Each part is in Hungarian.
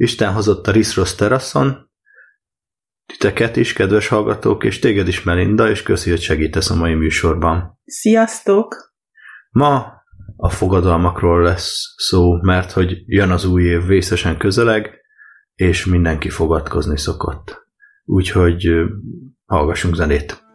Isten hozott a Riszrosz teraszon, titeket is, kedves hallgatók, és téged is, Melinda, és köszi, hogy segítesz a mai műsorban. Sziasztok! Ma a fogadalmakról lesz szó, mert hogy jön az új év vészesen közeleg, és mindenki fogadkozni szokott. Úgyhogy hallgassunk zenét.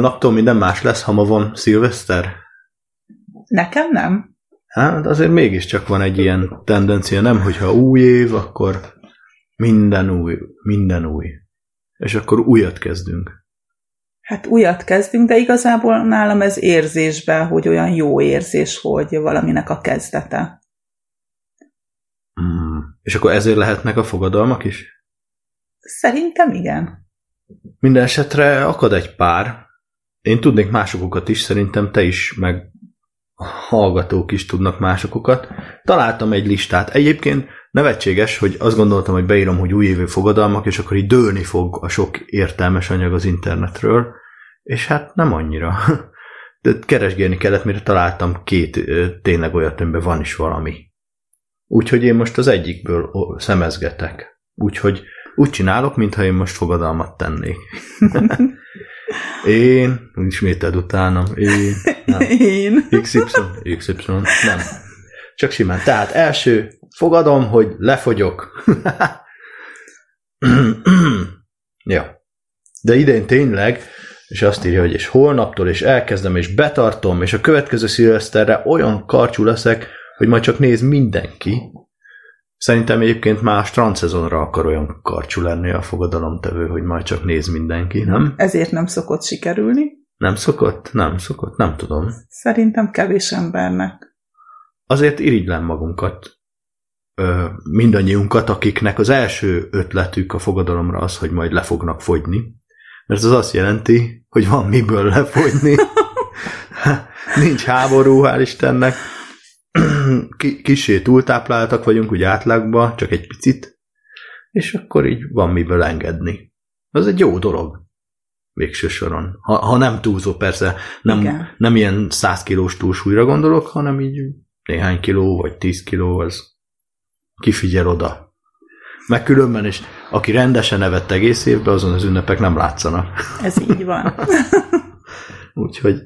Holnaptól minden más lesz, ha ma van szilveszter? Nekem nem. Hát azért mégiscsak van egy ilyen tendencia, nem, hogyha új év, akkor minden új, minden új. És akkor újat kezdünk. Hát újat kezdünk, de igazából nálam ez érzésben, hogy olyan jó érzés, hogy valaminek a kezdete. Mm. És akkor ezért lehetnek a fogadalmak is? Szerintem igen. Minden esetre akad egy pár, én tudnék másokokat is, szerintem te is, meg hallgatók is tudnak másokokat. Találtam egy listát. Egyébként nevetséges, hogy azt gondoltam, hogy beírom, hogy újévő fogadalmak, és akkor így dőlni fog a sok értelmes anyag az internetről, és hát nem annyira. De keresgélni kellett, mire találtam két tényleg olyat, amiben van is valami. Úgyhogy én most az egyikből szemezgetek. Úgyhogy úgy csinálok, mintha én most fogadalmat tennék. Én, ismételd utánam, én, nem. Én. XY, XY, nem. Csak simán. Tehát első, fogadom, hogy lefogyok. ja. De idén tényleg, és azt írja, hogy és holnaptól, és elkezdem, és betartom, és a következő szilveszterre olyan karcsú leszek, hogy majd csak néz mindenki, Szerintem egyébként már a strandszezonra akar olyan karcsú lenni a fogadalomtevő, hogy majd csak néz mindenki, nem? Ezért nem szokott sikerülni. Nem szokott? Nem szokott, nem tudom. Szerintem kevés embernek. Azért irigylem magunkat, ö, mindannyiunkat, akiknek az első ötletük a fogadalomra az, hogy majd le fognak fogyni. Mert az azt jelenti, hogy van miből lefogyni. Nincs háború, hál' Istennek kicsi túltápláltak vagyunk, úgy átlagban, csak egy picit, és akkor így van miből engedni. Az egy jó dolog végső soron. Ha, ha nem túlzó, persze, nem, nem ilyen 100 kilós túlsúlyra gondolok, hanem így néhány kiló, vagy 10 kiló, az kifigyel oda. Meg különben is, aki rendesen nevett egész évben, azon az ünnepek nem látszanak. Ez így van. Úgyhogy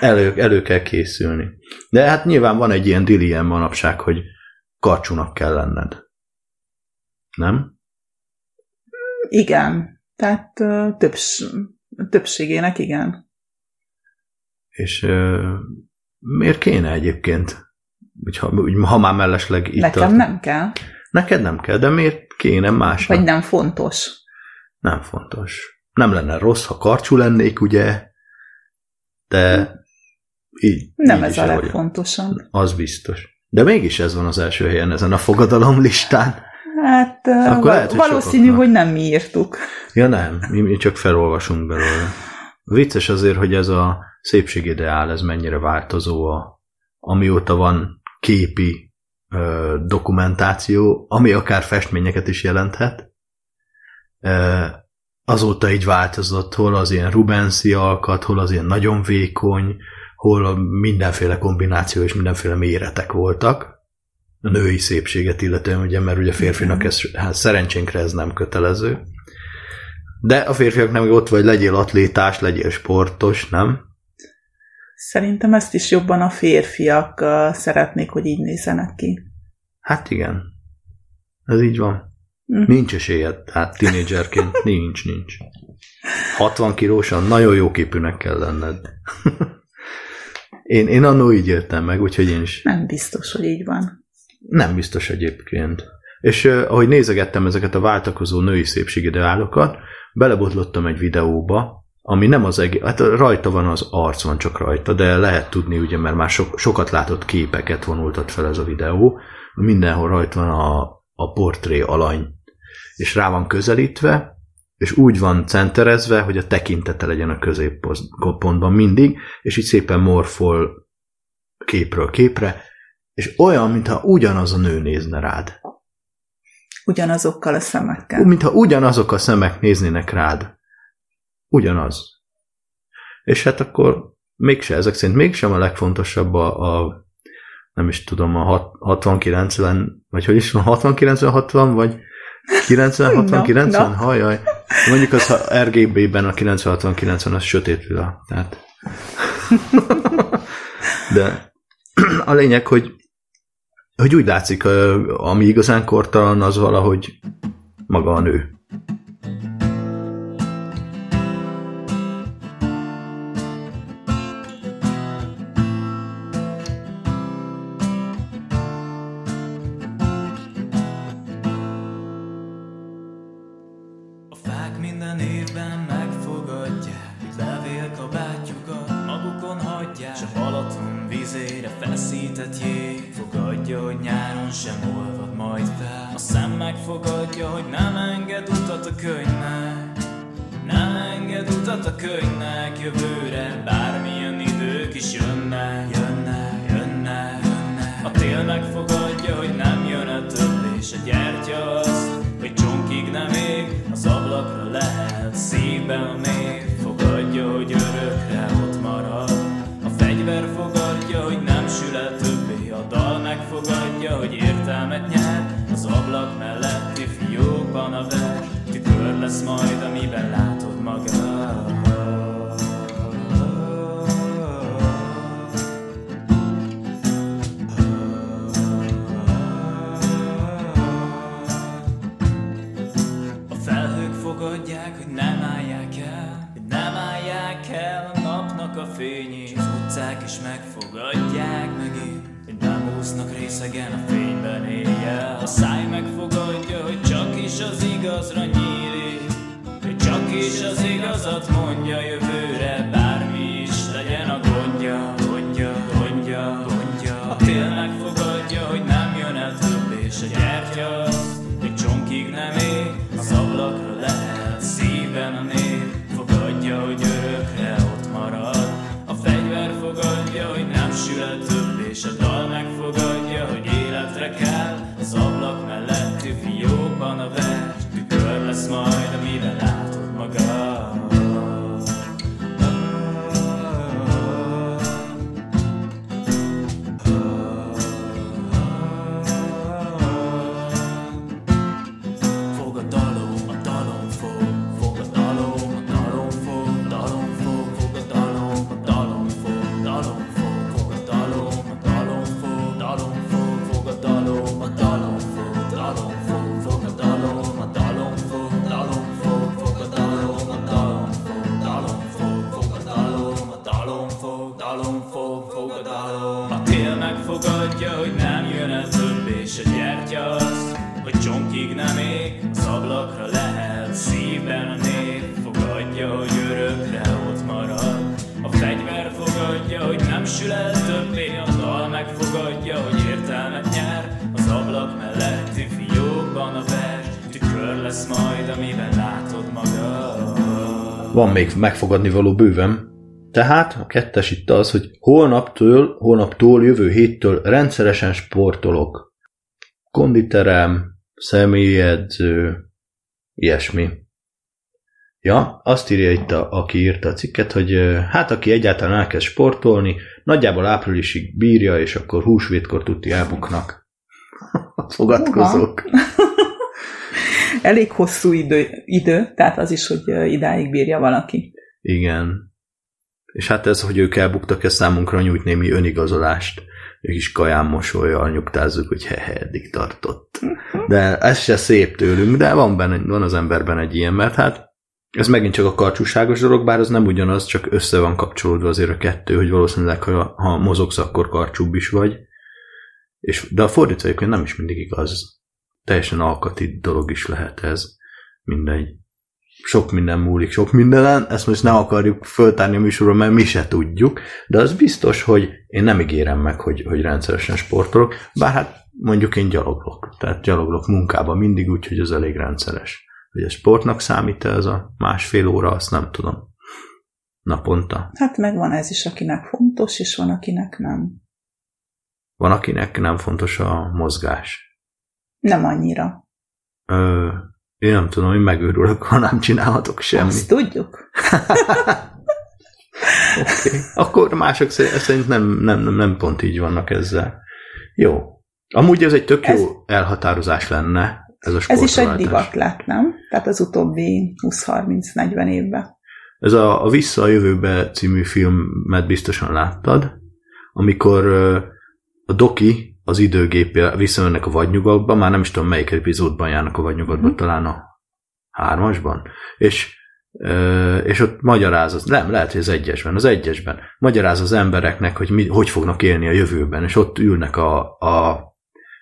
elő, elő kell készülni. De hát nyilván van egy ilyen dili ilyen manapság, hogy karcsúnak kell lenned. Nem? Igen. Tehát többs, többségének igen. És uh, miért kéne egyébként? Ha, ha már mellesleg itt Nekem tart. nem kell. Neked nem kell, de miért kéne más? Vagy nem fontos. Nem fontos. Nem lenne rossz, ha karcsú lennék, ugye? De így, nem így ez a legfontosabb. Az biztos. De mégis ez van az első helyen ezen a fogadalom listán. Hát Akkor lehet, hogy valószínű, sokaknak. hogy nem mi írtuk. Ja nem, mi, mi csak felolvasunk belőle. Vicces azért, hogy ez a szépségideál, ez mennyire változó, a, amióta van képi ö, dokumentáció, ami akár festményeket is jelenthet. Ö, azóta így változott, hol az ilyen Rubenszi alkat, hol az ilyen nagyon vékony, hol mindenféle kombináció és mindenféle méretek voltak. A női szépséget illetően, ugye, mert ugye férfinak ez, hát szerencsénkre ez nem kötelező. De a férfiak nem, ott vagy legyél atlétás, legyél sportos, nem? Szerintem ezt is jobban a férfiak szeretnék, hogy így nézzenek ki. Hát igen. Ez így van. Mm. Nincs esélyed, tehát tinédzserként nincs, nincs. 60 kilósan nagyon jó képűnek kell lenned. én, én annó így éltem meg, úgyhogy én is. Nem biztos, hogy így van. Nem biztos egyébként. És uh, ahogy nézegettem ezeket a váltakozó női szépségideálokat, belebotlottam egy videóba, ami nem az egész, hát rajta van az arc, van csak rajta, de lehet tudni, ugye, mert már so, sokat látott képeket vonultat fel ez a videó, mindenhol rajta van a, a portré alany, és rá van közelítve, és úgy van centerezve, hogy a tekintete legyen a középpontban mindig, és így szépen morfol képről képre, és olyan, mintha ugyanaz a nő nézne rád. Ugyanazokkal a szemekkel. Mintha ugyanazok a szemek néznének rád. Ugyanaz. És hát akkor mégse, ezek szerint mégsem a legfontosabb a, a nem is tudom, a 60-90, vagy hogy is van, 60-90-60, vagy 90-60-90? No, no. Hajaj. Mondjuk az, ha RGB-ben a 90-60-90 az sötét lila. Tehát... De a lényeg, hogy, hogy úgy látszik, ami igazán kortalan, az valahogy maga a nő. fényét Az utcák is megfogadják megint Bámúsznak részegen a fényben éjjel A száj megfogadja, hogy csak is az igazra nyílik Hogy csak is az igazat mondja jövőre Bármi is legyen a gondja, gondja, gondja, gondja. A tél megfogadja, hogy nem jön el több és a gyertya És a dal megfogadja, hogy életre kell. Az ablak melletti fiókban a vers Tükör lesz majd. Lesz majd, amiben látod magad Van még megfogadni való bőven. Tehát a kettes itt az, hogy holnaptól, holnaptól, jövő héttől rendszeresen sportolok. Konditerem, személyi edző, ilyesmi. Ja, azt írja itt, a, aki írta a cikket, hogy hát aki egyáltalán elkezd sportolni, nagyjából áprilisig bírja, és akkor húsvétkor tuti elbuknak. Fogadkozók. Elég hosszú idő, idő, tehát az is, hogy idáig bírja valaki. Igen. És hát ez, hogy ők elbuktak, ez számunkra nyújt némi önigazolást. Ők is kaján mosolyal nyugtázzuk, hogy hehe, eddig tartott. De ez se szép tőlünk, de van, benne, van az emberben egy ilyen, mert hát ez megint csak a karcsúságos dolog, bár az nem ugyanaz, csak össze van kapcsolódva azért a kettő, hogy valószínűleg, ha, ha mozogsz, akkor karcsúbb is vagy. És, de a fordítva egyébként nem is mindig igaz. Teljesen alkati dolog is lehet ez. Mindegy. Sok minden múlik, sok mindenen, ezt most nem akarjuk föltárni a műsorról, mert mi se tudjuk, de az biztos, hogy én nem ígérem meg, hogy, hogy rendszeresen sportolok, bár hát mondjuk én gyaloglok, tehát gyaloglok munkába mindig úgy, hogy ez elég rendszeres. Hogy a sportnak számít ez a másfél óra, azt nem tudom. Naponta. Hát meg van ez is, akinek fontos, és van, akinek nem. Van, akinek nem fontos a mozgás. Nem annyira. Ö, én nem tudom, hogy megőrülök, ha nem csinálhatok semmit. Azt tudjuk. Okay. Akkor mások szerint nem, nem, nem, nem pont így vannak ezzel. Jó. Amúgy ez egy tök jó Ez- elhatározás lenne, ez a Ez is egy divat lett, nem? Tehát az utóbbi 20-30-40 évben. Ez a, a Vissza a jövőbe című filmet biztosan láttad, amikor a Doki az időgépél visszamennek a vadnyugatba, már nem is tudom melyik epizódban járnak a vadnyugatba, Mhm. talán a hármasban, és és ott magyaráz, az, nem, lehet, hogy az egyesben, az egyesben, magyaráz az embereknek, hogy mi, hogy fognak élni a jövőben, és ott ülnek a, a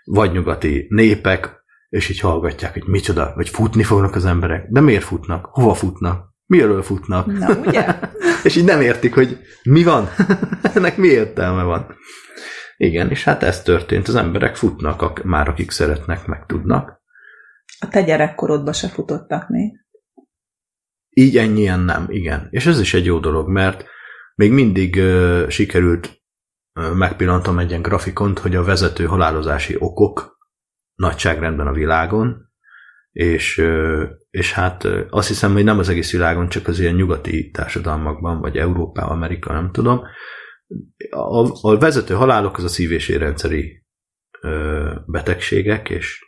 vadnyugati népek, és így hallgatják, hogy micsoda, vagy futni fognak az emberek. De miért futnak? Hova futnak? Mi elől futnak? Na, ugye? És így nem értik, hogy mi van? Ennek mi értelme van? Igen, és hát ez történt. Az emberek futnak, ak- már akik szeretnek, meg tudnak. A te gyerekkorodban se futottak még. Így ennyien nem, igen. És ez is egy jó dolog, mert még mindig ö, sikerült ö, megpillantom egy ilyen grafikont, hogy a vezető halálozási okok nagyságrendben a világon, és, ö, és hát ö, azt hiszem, hogy nem az egész világon, csak az ilyen nyugati társadalmakban, vagy Európa, Amerika, nem tudom. A, a vezető halálok az a szív- és érrendszeri ö, betegségek, és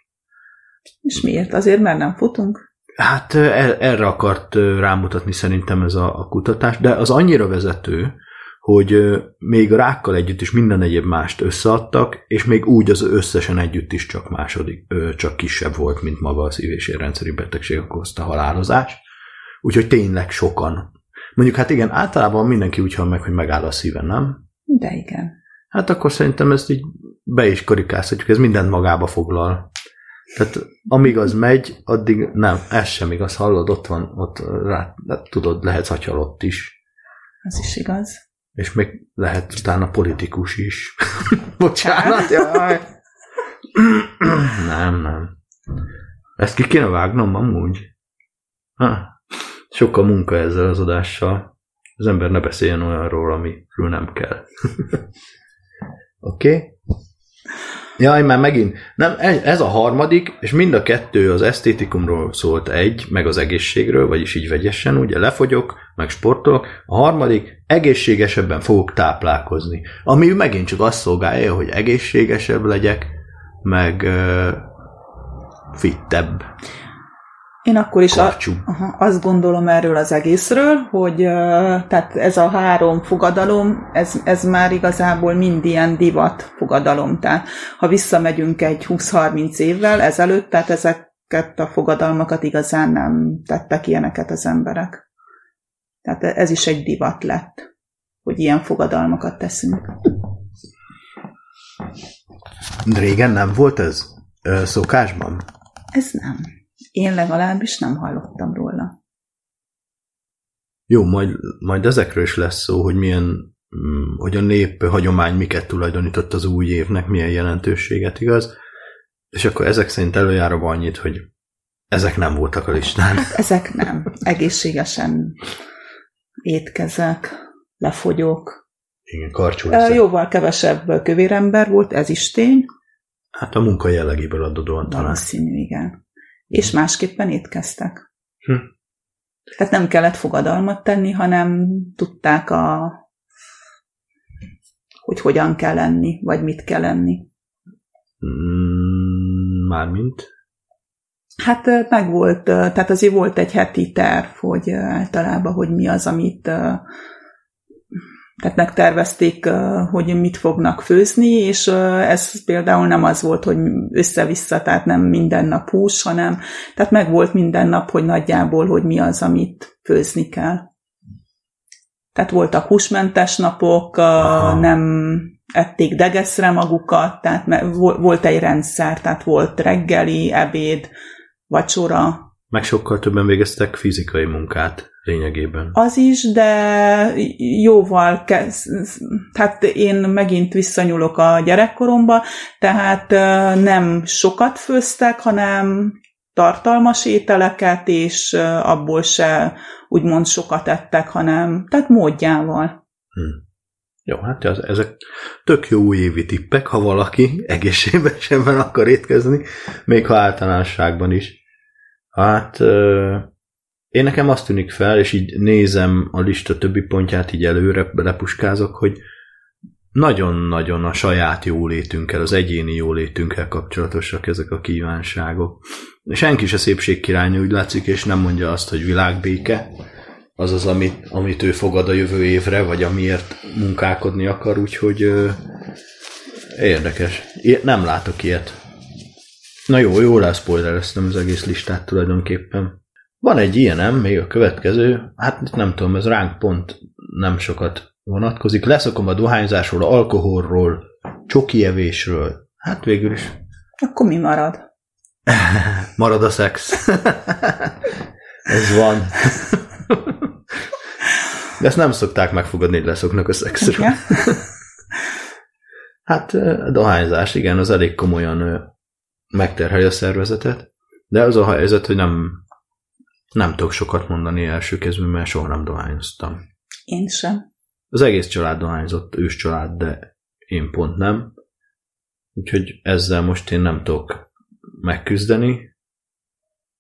És miért? Azért, mert nem futunk? Hát er- erre akart rámutatni szerintem ez a, a kutatás, de az annyira vezető, hogy még a rákkal együtt is minden egyéb mást összeadtak, és még úgy az összesen együtt is csak második, csak kisebb volt, mint maga a szív- és érrendszeri betegség okozta halálozás. Úgyhogy tényleg sokan. Mondjuk hát igen, általában mindenki úgy hal meg, hogy megáll a szíve, nem? De igen. Hát akkor szerintem ezt így be is karikáztatjuk, ez mindent magába foglal. Tehát amíg az megy, addig nem, ez sem igaz, hallod, ott van, ott rá, de tudod, lehetsz atyalott is, Az is igaz. és még lehet utána politikus is. Bocsánat, jaj. nem, nem. Ezt ki kéne vágnom amúgy? Ha. Sok a munka ezzel az adással. Az ember ne beszéljen olyanról, amiről nem kell. Oké? Okay? Jaj, már megint. Nem, ez a harmadik, és mind a kettő az esztétikumról szólt egy, meg az egészségről, vagyis így vegyesen, ugye lefogyok, meg sportolok. A harmadik, egészségesebben fogok táplálkozni. Ami megint csak azt szolgálja, hogy egészségesebb legyek, meg uh, fittebb, Én akkor is a, aha, azt gondolom erről az egészről, hogy tehát ez a három fogadalom, ez, ez már igazából mind ilyen divat fogadalom. Tehát ha visszamegyünk egy 20-30 évvel ezelőtt, tehát ezeket a fogadalmakat igazán nem tettek ilyeneket az emberek. Tehát ez is egy divat lett, hogy ilyen fogadalmakat teszünk. Régen nem volt ez ö, szokásban? Ez nem. Én legalábbis nem hallottam róla. Jó, majd, majd ezekről is lesz szó, hogy milyen, mm, hogy a nép hagyomány miket tulajdonított az új évnek, milyen jelentőséget, igaz? És akkor ezek szerint előjáróban annyit, hogy ezek nem voltak a listán. Ezek nem. Egészségesen étkezek, lefogyok. Igen, karcsú leszek. Jóval kevesebb kövérember volt, ez is tény. Hát a munka jellegéből adódóan talán. Valószínű, igen. És másképpen étkeztek. Hm. Tehát nem kellett fogadalmat tenni, hanem tudták, a, hogy hogyan kell lenni, vagy mit kell lenni. Mm, Mármint? Hát meg volt, tehát azért volt egy heti terv, hogy általában, hogy mi az, amit tehát megtervezték, hogy mit fognak főzni, és ez például nem az volt, hogy össze-vissza, tehát nem minden nap hús, hanem tehát meg volt minden nap, hogy nagyjából, hogy mi az, amit főzni kell. Tehát voltak húsmentes napok, Aha. nem ették degeszre magukat, tehát volt egy rendszer, tehát volt reggeli, ebéd, vacsora, Meg sokkal többen végeztek fizikai munkát lényegében. az is, de jóval kezd, tehát én megint visszanyúlok a gyerekkoromba, tehát nem sokat főztek, hanem tartalmas ételeket, és abból se úgymond sokat ettek, hanem tehát módjával. Hm. Jó, hát ez, ezek tök jó évi tippek, ha valaki egészségesebben akar étkezni, még ha általánosságban is. Hát én nekem azt tűnik fel, és így nézem a lista többi pontját, így előre lepuskázok, hogy nagyon-nagyon a saját jólétünkkel, az egyéni jólétünkkel kapcsolatosak ezek a kívánságok. Senki se szépségkirálynő úgy látszik, és nem mondja azt, hogy világbéke, az az, amit, amit ő fogad a jövő évre, vagy amiért munkálkodni akar, úgyhogy ö, érdekes. Ilyet, nem látok ilyet. Na jó, jó leszpoilereztem az egész listát tulajdonképpen. Van egy ilyenem, még a következő, hát nem tudom, ez ránk pont nem sokat vonatkozik. Leszakom a dohányzásról, alkoholról, csoki evésről. Hát végül is Akkor mi marad? marad a szex. ez van. De ezt nem szokták megfogadni, hogy leszoknak a szexről. Hát ö, dohányzás, igen, az elég komolyan ö, megterheli a szervezetet, de az a helyzet, hogy nem, nem tudok sokat mondani első kezdve, mert soha nem dohányoztam. Én sem. Az egész család dohányzott, ős család, de én pont nem. Úgyhogy ezzel most én nem tudok megküzdeni.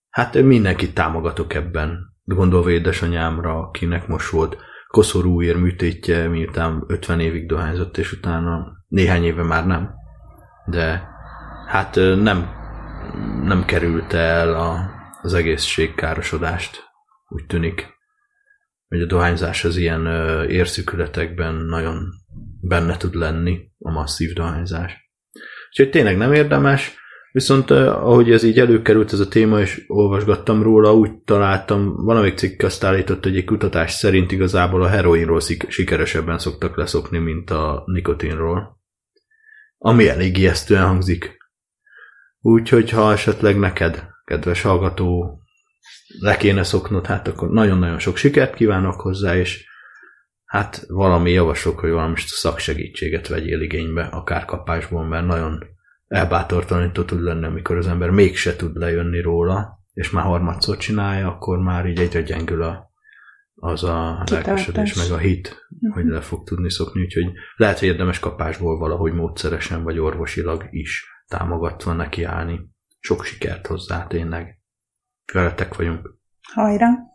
Hát mindenkit támogatok ebben. Gondolva édesanyámra, akinek most volt koszorú ér műtétje, miután 50 évig dohányzott, és utána néhány éve már nem. De hát nem, nem került el a, az egészségkárosodást, úgy tűnik hogy a dohányzás az ilyen érszükületekben nagyon benne tud lenni, a masszív dohányzás. Úgyhogy tényleg nem érdemes, viszont ahogy ez így előkerült ez a téma, és olvasgattam róla, úgy találtam, valamelyik cikk azt állított, hogy egy kutatás szerint igazából a heroinról sikeresebben szoktak leszokni, mint a nikotinról. Ami elég ijesztően hangzik. Úgyhogy ha esetleg neked, kedves hallgató, le kéne szoknod, hát akkor nagyon-nagyon sok sikert kívánok hozzá, és hát valami javaslok, hogy valami szaksegítséget vegyél igénybe, akár kapásból, mert nagyon elbátortalanító tud lenni, amikor az ember mégse tud lejönni róla, és már harmadszor csinálja, akkor már így egyre gyengül a, az a Kitartás. lelkesedés, meg a hit, hogy le fog tudni szokni, úgyhogy lehet, hogy érdemes kapásból valahogy módszeresen, vagy orvosilag is támogatva nekiállni. Sok sikert hozzá, tényleg. Veletek vagyunk. Hajrá!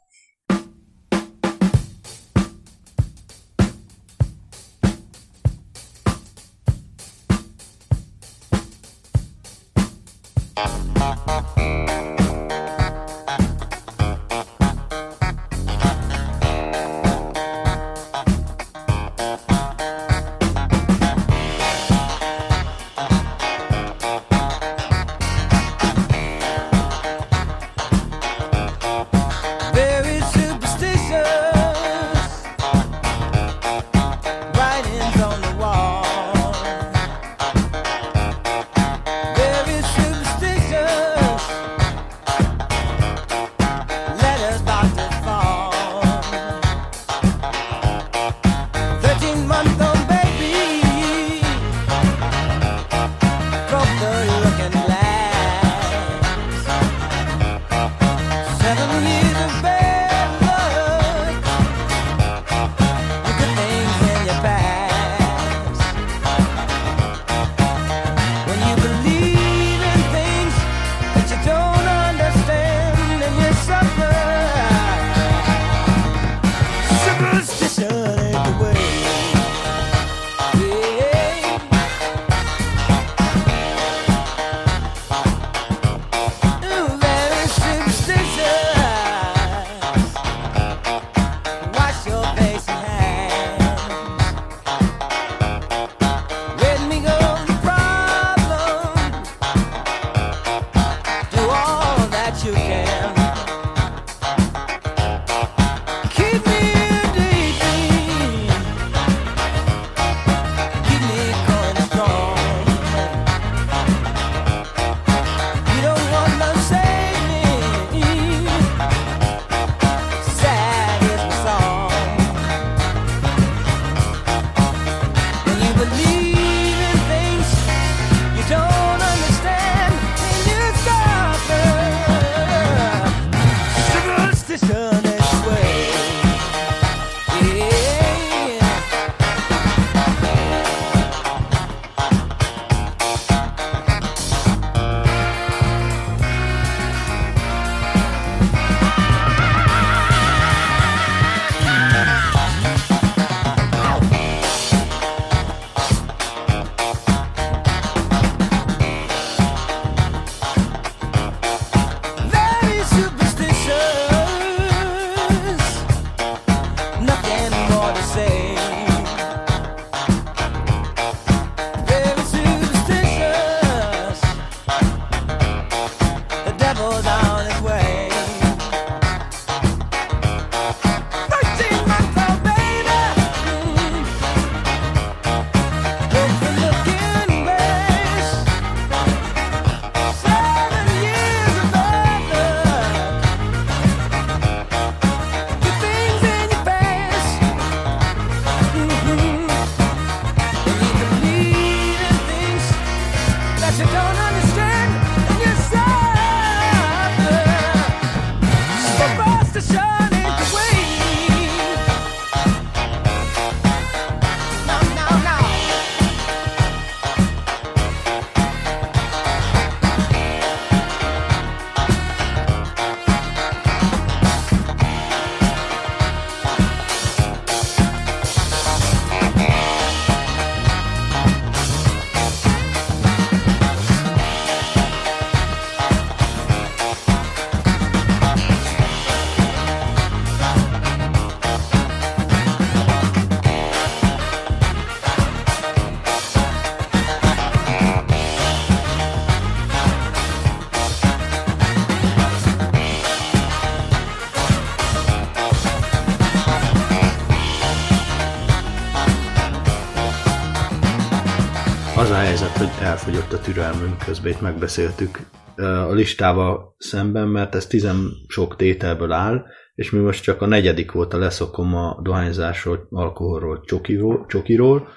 Az a helyzet, hogy elfogyott a türelmünk, közben itt megbeszéltük a listával szemben, mert ez tizen sok tételből áll, és mi most csak a negyedik volt a leszokom a dohányzásról, alkoholról, csokiról, csokiról.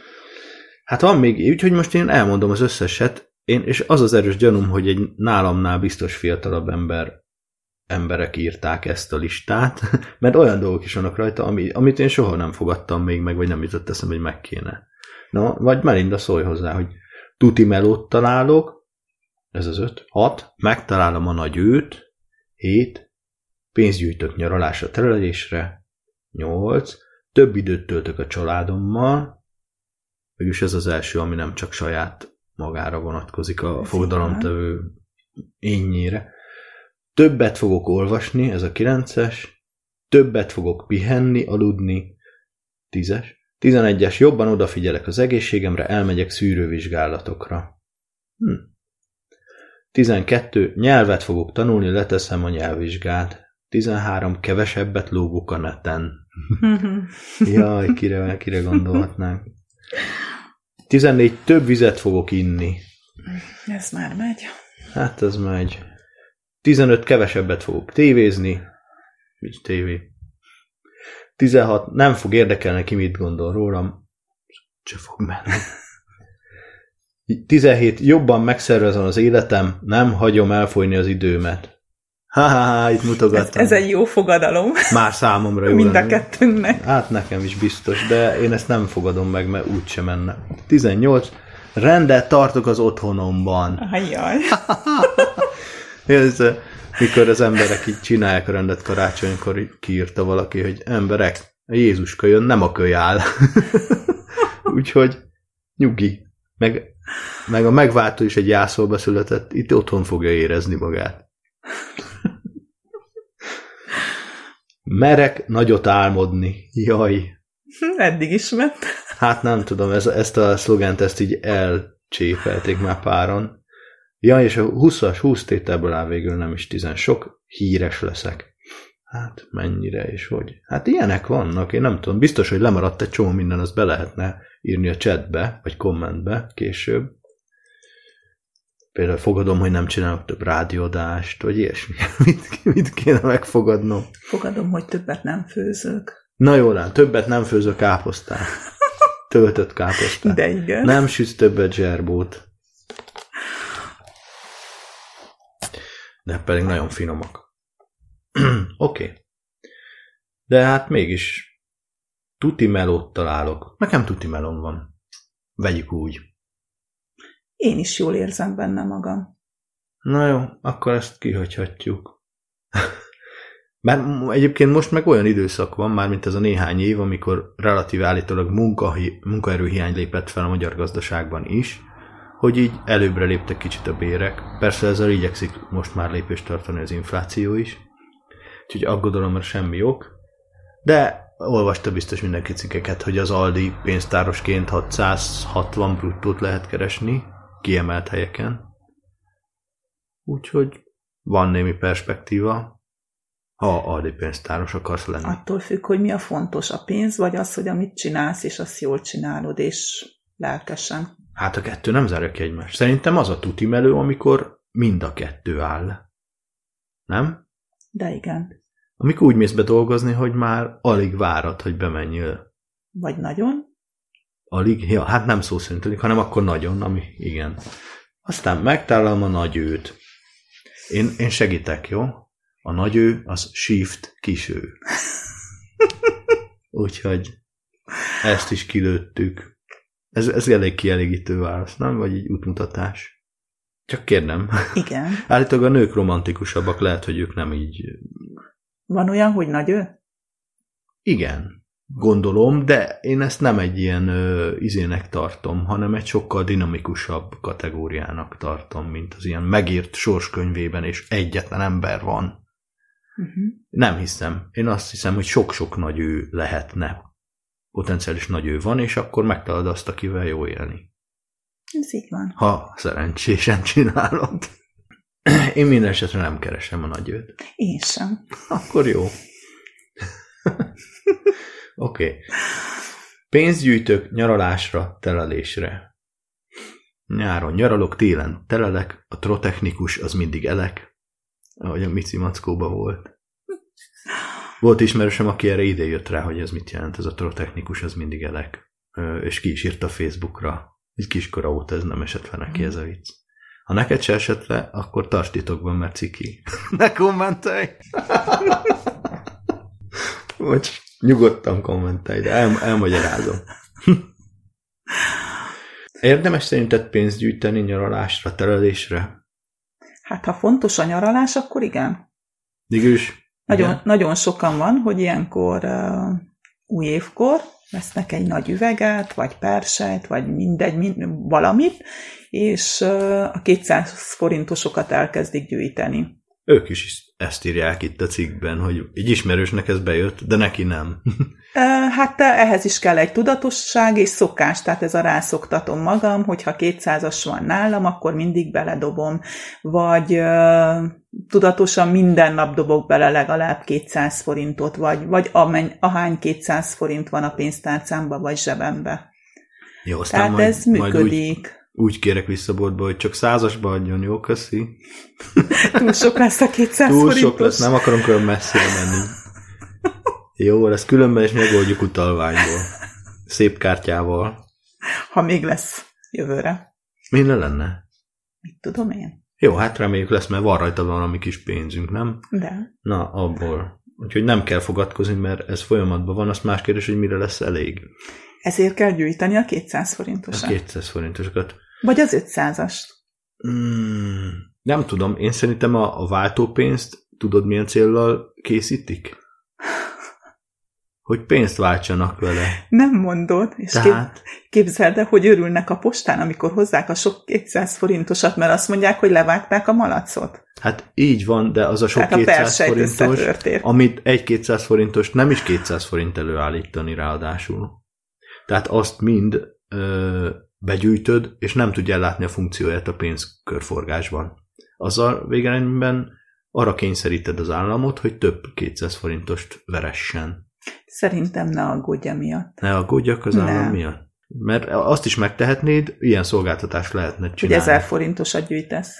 Hát van még, úgyhogy most én elmondom az összeset, én, és az az erős gyanúm, hogy egy nálamnál biztos fiatalabb ember emberek írták ezt a listát, mert olyan dolgok is vannak rajta, ami, amit én soha nem fogadtam még meg, vagy nem jutott eszembe, hogy meg kéne. Na, vagy Melinda szólj hozzá, hogy tuti melót találok, ez az öt, hat, megtalálom a nagy őt, hét, pénzt gyűjtök nyaralásra, terelésre, nyolc, több időt töltök a családommal, mégis ez az első, ami nem csak saját magára vonatkozik a Ez fogadalomtevő énnyére. Többet fogok olvasni, ez a kilences, többet fogok pihenni, aludni, tízes, tizenegyes, jobban odafigyelek az egészségemre, elmegyek szűrővizsgálatokra. Hm. 12. Nyelvet fogok tanulni, leteszem a nyelvvizsgát. 13. Kevesebbet lógok a neten. Jaj, kire, kire gondolhatnánk. 14. Több vizet fogok inni. Ez már megy. Hát ez megy. 15. Kevesebbet fogok tévézni. Nincs tévé. 16. Nem fog érdekelni, ki mit gondol rólam. Se fog menni. 17. Jobban megszervezem az életem, nem hagyom elfolyni az időmet. Ha-ha-ha, itt Ez, mutogattam. ez egy jó fogadalom Már számomra jó mind a kettőnknek. Hát nekem is biztos, de én ezt nem fogadom meg, mert úgysem menne. 18. Rendet tartok az otthonomban. Ajjaj. Ez, mikor az emberek így csinálják a rendet karácsonykor, kiírta valaki, hogy emberek, a Jézuska jön, nem a köly áll. Úgyhogy nyugi. Meg, meg a megváltó is egy jászolba született, itt otthon fogja érezni magát. Merek nagyot álmodni. Jaj. Eddig is ment. Hát nem tudom, ez, ezt a szlogent ezt így elcsépelték már páron. Ja, és a 20-as 20 tételből áll végül nem is 10. Sok híres leszek. Hát mennyire és hogy. Hát ilyenek vannak, én nem tudom. Biztos, hogy lemaradt egy csomó minden, azt be lehetne írni a chatbe, vagy kommentbe később. Például fogadom, hogy nem csinálok több rádiódást, vagy ilyesmi. Mit, mit kéne megfogadnom? Fogadom, hogy többet nem főzök. Na jó, lán, többet nem főzök káposztát. Töltött káposztát. De igen. Nem sütsz többet zserbót. De pedig nagyon finomak. Oké. Okay. De hát mégis tuti melót találok. Nekem tuti melón van. Vegyük úgy. Én is jól érzem benne magam. Na jó, akkor ezt kihagyhatjuk. Mert egyébként most meg olyan időszak van, már mint ez a néhány év, amikor relatív állítólag munkahi, munkaerőhiány lépett fel a magyar gazdaságban is, hogy így előbbre léptek kicsit a bérek. Persze ezzel igyekszik most már lépést tartani az infláció is, úgyhogy aggodalomra semmi ok, de olvasta biztos mindenki cikkeket, hogy az Aldi pénztárosként 660 bruttót lehet keresni, kiemelt helyeken. Úgyhogy van némi perspektíva, ha Aldi pénztáros akarsz lenni. Attól függ, hogy mi a fontos, a pénz, vagy az, hogy amit csinálsz, és azt jól csinálod, és lelkesen. Hát a kettő nem zárja ki egymást. Szerintem az a tuti melő, amikor mind a kettő áll. Nem? De igen. Amikor úgy mész be dolgozni, hogy már alig várod, hogy bemenjél. Vagy nagyon. Alig? Ja, hát nem szó szerint, hanem akkor nagyon, ami igen. Aztán megtalálom a nagy őt. Én, én segítek, jó? A nagy ő az shift kiső. Úgyhogy ezt is kilőttük. Ez, ez elég kielégítő válasz, nem? Vagy egy útmutatás. Csak kérdem. Igen. Állítólag a nők romantikusabbak, lehet, hogy ők nem így... Van olyan, hogy nagy ő? Igen, gondolom, de én ezt nem egy ilyen ö, izének tartom, hanem egy sokkal dinamikusabb kategóriának tartom, mint az ilyen megírt sorskönyvében, és egyetlen ember van. Uh-huh. Nem hiszem. Én azt hiszem, hogy sok-sok nagy ő lehetne. Potenciális nagy ő van, és akkor megtalad azt, akivel jó élni. Ez így van. Ha szerencsésen csinálod. Én minden esetre nem keresem a nagy őt. Én sem. Akkor jó. Oké. Okay. Pénzgyűjtök nyaralásra, telelésre. Nyáron nyaralok, télen telelek, a trotechnikus az mindig elek, ahogy a Mici Mackóba volt. Volt ismerősöm, aki erre ide jött rá, hogy ez mit jelent, ez a trotechnikus az mindig elek. És ki is írta Facebookra. Egy kiskora óta ez nem esett fel neki ez a vicc. Ha neked se esett le, akkor tarts titokban, mert ciki. ne kommentelj! Vagy nyugodtan kommentelj, de el, elmagyarázom. Érdemes szerinted pénzt gyűjteni nyaralásra, terelésre? Hát ha fontos a nyaralás, akkor igen. Mégis? Nagyon, igen? nagyon sokan van, hogy ilyenkor uh, új évkor vesznek egy nagy üveget, vagy persejt, vagy mindegy, mind, valamit, és uh, a 200 forintosokat elkezdik gyűjteni. Ők is ezt írják itt a cikkben, hogy egy ismerősnek ez bejött, de neki nem. Hát ehhez is kell egy tudatosság és szokás, tehát ez a rászoktatom magam, hogyha 200-as van nálam, akkor mindig beledobom, vagy tudatosan minden nap dobok bele legalább 200 forintot, vagy, vagy amen, ahány 200 forint van a pénztárcámba, vagy zsebembe. Jó, aztán Tehát majd, ez majd úgy, működik. Úgy kérek vissza boltba, hogy csak százasba adjon, jó, köszi. Túl sok lesz a 200 Túl forintos. sok lesz, nem akarom olyan messzire menni. Jó, lesz különben is megoldjuk utalványból. Szép kártyával. Ha még lesz jövőre. Minden lenne? Mit tudom én? Jó, hát reméljük lesz, mert van rajta valami kis pénzünk, nem? De. Na, abból. Úgyhogy nem kell fogadkozni, mert ez folyamatban van, azt más kérdés, hogy mire lesz elég. Ezért kell gyűjteni a 200 A forintosat. 200 forintosokat. Vagy az 500-ast. Mm, Nem tudom, én szerintem a, a váltópénzt tudod milyen céllal készítik? Hogy pénzt váltsanak vele. Nem mondod, és kép, Tehát, képzeld el, hogy örülnek a postán, amikor hozzák a sok 200 forintosat, mert azt mondják, hogy levágták a malacot. hát így van, de az a sok Tehát a 200 persejt forintos, amit egy 200 forintos nem is 200 forint előállítani ráadásul. Tehát azt mind ö, begyűjtöd, és nem tudja ellátni a funkcióját a pénzkörforgásban. Azzal végeredményben arra kényszeríted az államot, hogy több 200 forintost veressen. Szerintem ne aggódj emiatt. Ne aggódjak az Nem. állam miatt. Mert azt is megtehetnéd, ilyen szolgáltatást lehetne Hogy csinálni. ezer forintosat gyűjtesz.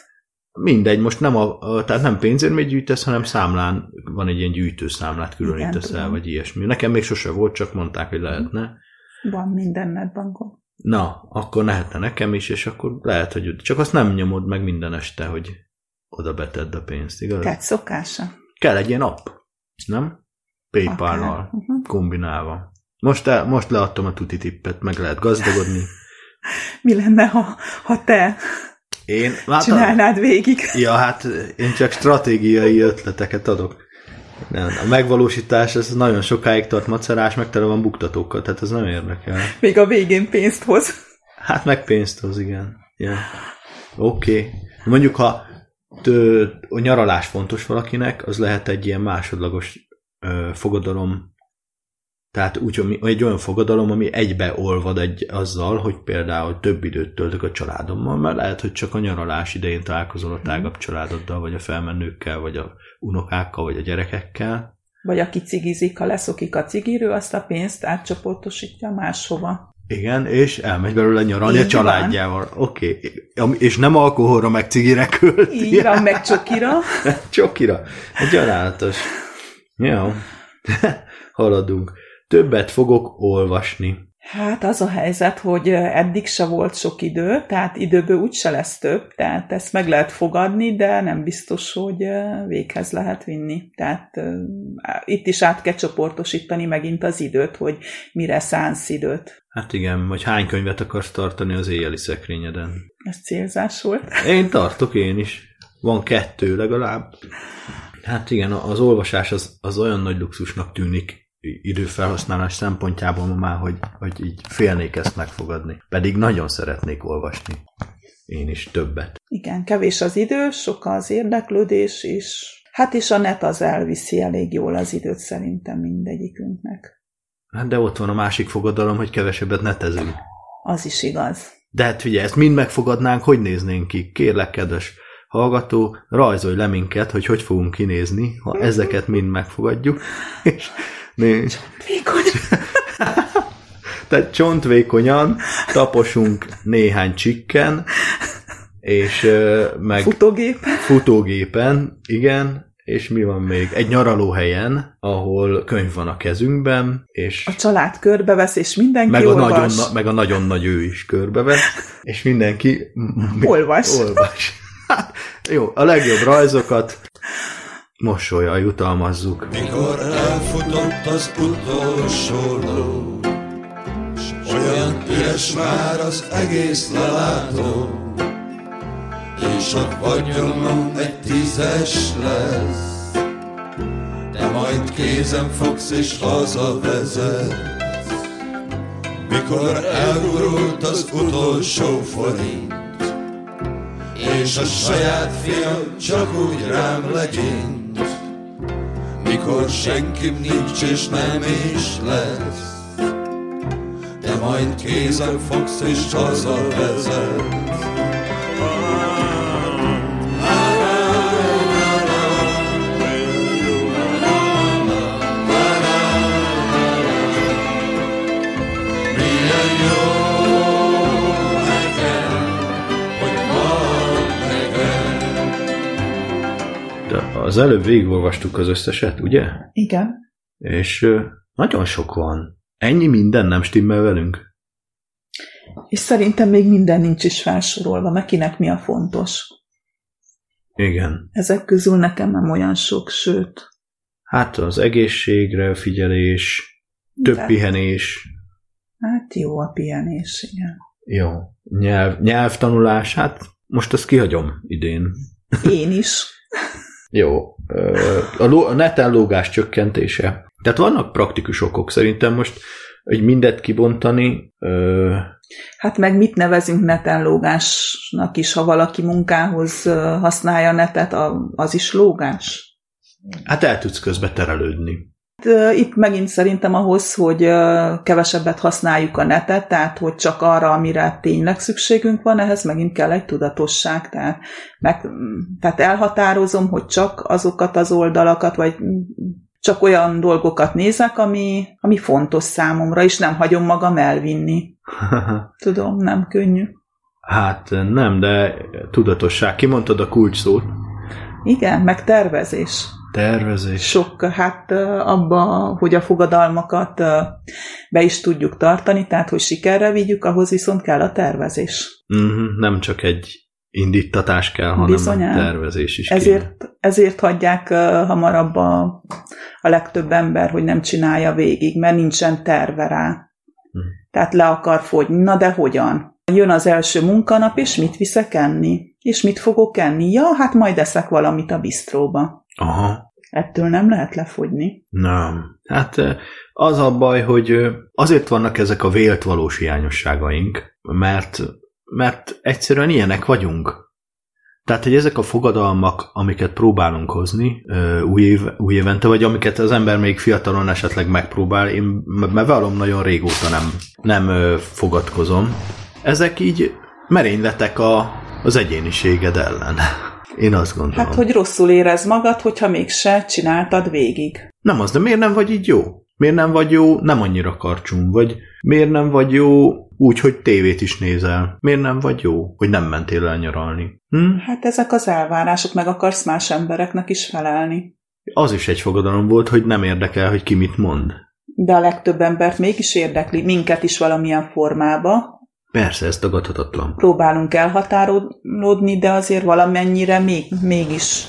Mindegy, most nem, a, a, tehát nem pénzérmét gyűjtesz, hanem számlán van egy ilyen gyűjtőszámlát különítesz Igen, el, tudom. vagy ilyesmi. Nekem még sose volt, csak mondták, hogy lehetne. Van minden netbankon. Na, akkor lehetne nekem is, és akkor lehet, hogy csak azt nem nyomod meg minden este, hogy oda betedd a pénzt, igaz? Tehát szokása. Kell egy ilyen app, nem? Paypal-nal Uh-huh. kombinálva. Most, el, most leadtam a tuti tippet, meg lehet gazdagodni. Mi lenne, ha, ha te Én, hát, csinálnád végig? Ja, hát én csak stratégiai ötleteket adok. Nem, a megvalósítás, ez nagyon sokáig tart macerás, meg tele van buktatókkal, tehát ez nem érdekel. Még a végén pénzt hoz. Hát meg pénzt hoz, igen. Ja. Oké. Okay. Mondjuk, ha tő, a nyaralás fontos valakinek, az lehet egy ilyen másodlagos ö, fogadalom, tehát úgy, egy olyan fogadalom, ami egybe olvad egy azzal, hogy például több időt töltök a családommal, mert lehet, hogy csak a nyaralás idején találkozol a tágabb családoddal, vagy a felmenőkkel, vagy a unokákkal, vagy a gyerekekkel. Vagy aki cigizik, ha leszokik a cigiről, azt a pénzt átcsoportosítja máshova. Igen, és elmegy belőle nyaralni a Így van. családjával. Oké. Okay. És nem alkoholra, meg cigire költ. Így van, meg csokira. Csokira. Gyanálatos. Jó. Haladunk. Többet fogok olvasni. Hát az a helyzet, hogy eddig se volt sok idő, tehát időből úgyse lesz több, tehát ezt meg lehet fogadni, de nem biztos, hogy véghez lehet vinni. Tehát itt is át kell csoportosítani megint az időt, hogy mire szánsz időt. Hát igen, vagy hány könyvet akarsz tartani az éjjeli szekrényeden? Ez célzás volt. Én tartok én is. Van kettő legalább. Hát igen, az olvasás az, az olyan nagy luxusnak tűnik időfelhasználás szempontjából ma már, hogy, hogy így félnék ezt megfogadni. Pedig nagyon szeretnék olvasni. Én is többet. Igen, kevés az idő, sok az érdeklődés, és hát és a net az elviszi elég jól az időt szerintem mindegyikünknek. Hát de ott van a másik fogadalom, hogy kevesebbet netezünk. Az is igaz. De hát figyelj, ezt mind megfogadnánk, hogy néznénk ki? Kérlek, kedves hallgató, rajzolj le minket, hogy hogy fogunk kinézni, ha ezeket mind megfogadjuk. És nézd, Vékony. tehát csontvékonyan taposunk néhány csikken, és meg Futógép. futógépen, igen, és mi van még? Egy nyaralóhelyen, ahol könyv van a kezünkben, és A család körbevesz, és mindenki meg a, olvas. nagyon, na- meg a nagyon nagy ő is körbevesz, és mindenki mi- Olvas. olvas. Hát, jó, a legjobb rajzokat mosolyal jutalmazzuk. Mikor elfutott az utolsó ló, s olyan üres már az egész lelátó, és a vagyonom egy tízes lesz, de majd kézem fogsz és hazavezetsz. Mikor elgurult az utolsó forint, és a saját fiam csak úgy rám legyint, mikor senkim nincs és nem is lesz, de majd kézem fogsz és hazavezet. Az előbb végigolvastuk az összeset, ugye? Igen. És nagyon sok van. Ennyi minden nem stimmel velünk. És szerintem még minden nincs is felsorolva, kinek mi a fontos. Igen. Ezek közül nekem nem olyan sok, sőt. Hát az egészségre figyelés, több Tehát- pihenés, Hát jó a pihenés, igen. jó, nyelv, nyelvtanulás, hát most ezt kihagyom idén. Én is. Jó. A, ló, a neten lógás csökkentése. Tehát vannak praktikus okok szerintem most, hogy mindet kibontani. Ö, Hát meg mit nevezünk neten lógásnak is, ha valaki munkához használja netet, az is lógás? hát el tudsz közbe terelődni. Ö, Itt megint szerintem ahhoz, hogy kevesebbet használjuk a netet, tehát hogy csak arra, amire tényleg szükségünk van, ehhez megint kell egy tudatosság. Tehát, meg, tehát elhatározom, hogy csak azokat az oldalakat, vagy csak olyan dolgokat nézek, ami, ami fontos számomra, és nem hagyom magam elvinni. Tudom, nem könnyű. hát nem, de tudatosság. Kimondtad a kulcs szót. Igen, meg tervezés. Tervezés. Sok, hát abba, hogy a fogadalmakat be is tudjuk tartani, tehát hogy sikerre vigyük, ahhoz viszont kell a tervezés. Uh-huh, nem csak egy indítatás kell, hanem Bizonyán. a tervezés is kéne. Ezért, ezért hagyják hamarabb a, a legtöbb ember, hogy nem csinálja végig, mert nincsen terve rá. Hm. Tehát le akar fogyni. Na de hogyan? Jön az első munkanap, és mit viszek enni? És mit fogok enni? Ja, hát majd eszek valamit a bistróba. Aha. Ettől nem lehet lefogyni. Nem. Hát az a baj, hogy azért vannak ezek a vélt valós hiányosságaink, mert, mert egyszerűen ilyenek vagyunk. Tehát, hogy ezek a fogadalmak, amiket próbálunk hozni új, év, új évente, vagy amiket az ember még fiatalon esetleg megpróbál, én bevallom nagyon régóta nem, nem fogadkozom, ezek így merényletek a, az egyéniséged ellen. Én azt gondolom. Hát, hogy rosszul érez magad, hogyha mégse csináltad végig. Nem az, de miért nem vagy így jó? Miért nem vagy jó nem annyira karcsún? Vagy miért nem vagy jó úgy, hogy tévét is nézel? Miért nem vagy jó, hogy nem mentél el nyaralni? Hm? Hát ezek az elvárások, meg akarsz más embereknek is felelni. Az is egy fogadalom volt, hogy nem érdekel, hogy ki mit mond. De a legtöbb embert mégis érdekli, minket is valamilyen formába. Persze, ez tagadhatatlan. Próbálunk elhatárolódni, de azért valamennyire még, mégis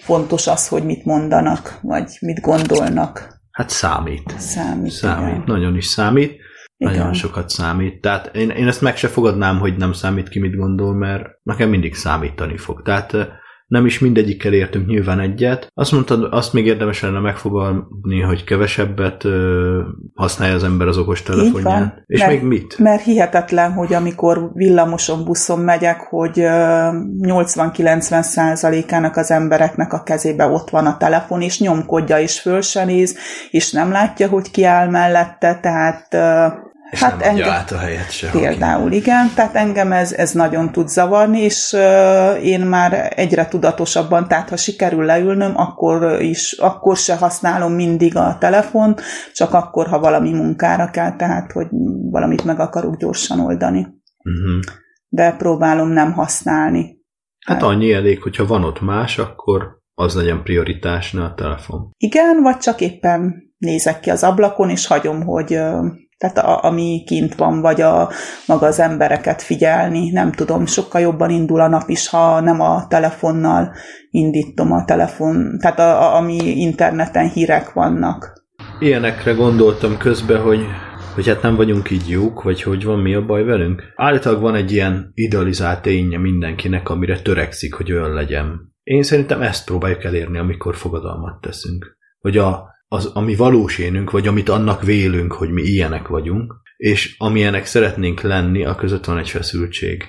fontos az, hogy mit mondanak, vagy mit gondolnak. Hát számít. Számít. Számít, igen. nagyon is számít. Igen. Nagyon sokat számít. Tehát én, én ezt meg se fogadnám, hogy nem számít ki, mit gondol, mert nekem mindig számítani fog. Tehát eh, nem is mindegyikkel értünk nyilván egyet. Azt mondtad, azt még érdemes lenne megfogalni, hogy kevesebbet ö, használja az ember az okostelefonján. És Mert- még mit? Mert hihetetlen, hogy amikor villamoson, buszon megyek, hogy ö, 80-90 százalékának az embereknek a kezébe ott van a telefon, és nyomkodja, és föl se néz, és nem látja, hogy ki áll mellette, tehát És hát nem engem, át a helyet se. Például igen, tehát engem ez, ez nagyon tud zavarni, és uh, én már egyre tudatosabban, tehát ha sikerül leülnöm, akkor is, akkor se használom mindig a telefont, csak akkor, ha valami munkára kell, tehát hogy valamit meg akarok gyorsan oldani. Uh-huh. De próbálom nem használni. Hát annyi elég, hogyha van ott más, akkor az legyen prioritás, ne a telefon. Igen, vagy csak éppen nézek ki az ablakon, és hagyom, hogy tehát a, ami kint van, vagy a maga az embereket figyelni, nem tudom, sokkal jobban indul a nap is, ha nem a telefonnal indítom a telefon, tehát a, a, ami interneten hírek vannak. Ilyenekre gondoltam közben, hogy, hogy hát nem vagyunk így jók, vagy hogy van, mi a baj velünk. Állítólag van egy ilyen idealizált ténye mindenkinek, amire törekszik, hogy olyan legyen. Én szerintem ezt próbáljuk elérni, amikor fogadalmat teszünk. Hogy a, az, ami valós énünk, vagy amit annak vélünk, hogy mi ilyenek vagyunk, és amilyenek szeretnénk lenni, a között van egy feszültség.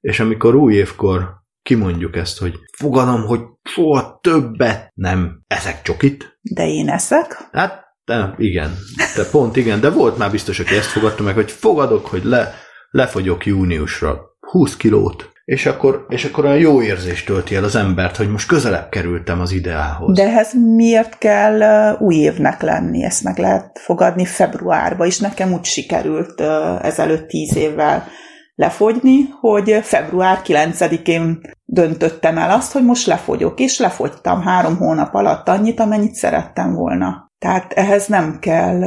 És amikor új évkor kimondjuk ezt, hogy fogadom, hogy soha többet nem eszek csokit, De én eszek, Hát, de igen, de pont igen, de volt már biztos, aki ezt fogadta meg, hogy fogadok, hogy le, lefogyok júniusra 20 kilót, és akkor, és akkor olyan jó érzést tölti el az embert, hogy most közelebb kerültem az ideához. de ehhez miért kell ö, új évnek lenni? Ezt meg lehet fogadni februárba is. Nekem úgy sikerült ezelőtt tíz évvel lefogyni, hogy február 9-én döntöttem el azt, hogy most lefogyok, és lefogytam három hónap alatt annyit, amennyit szerettem volna. Tehát ehhez nem kell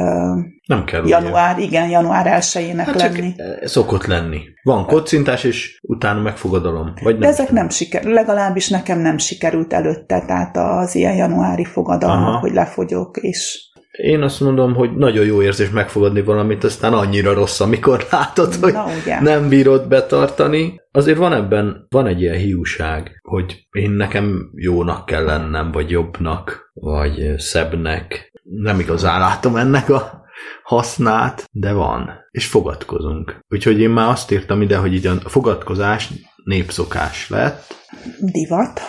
Nem kell ugye. január, igen, január 1-ének Hát lenni. eh, szokott lenni. Van kocintás, és utána megfogadalom. Vagy De nem. ezek nem sikerül, legalábbis nekem nem sikerült előtte, tehát az ilyen januári fogadalmak, Aha. hogy lefogyok, és Én azt mondom, hogy nagyon jó érzés megfogadni valamit, aztán annyira rossz, amikor látod, hogy Na, ugye. nem bírod betartani. Azért van ebben, van egy ilyen hiúság, hogy én nekem jónak kell lennem, vagy jobbnak, vagy szebbnek. Nem igazán látom ennek a hasznát, de van. És fogadkozunk. Úgyhogy én már azt írtam ide, hogy így a fogadkozás népszokás lett. Divat.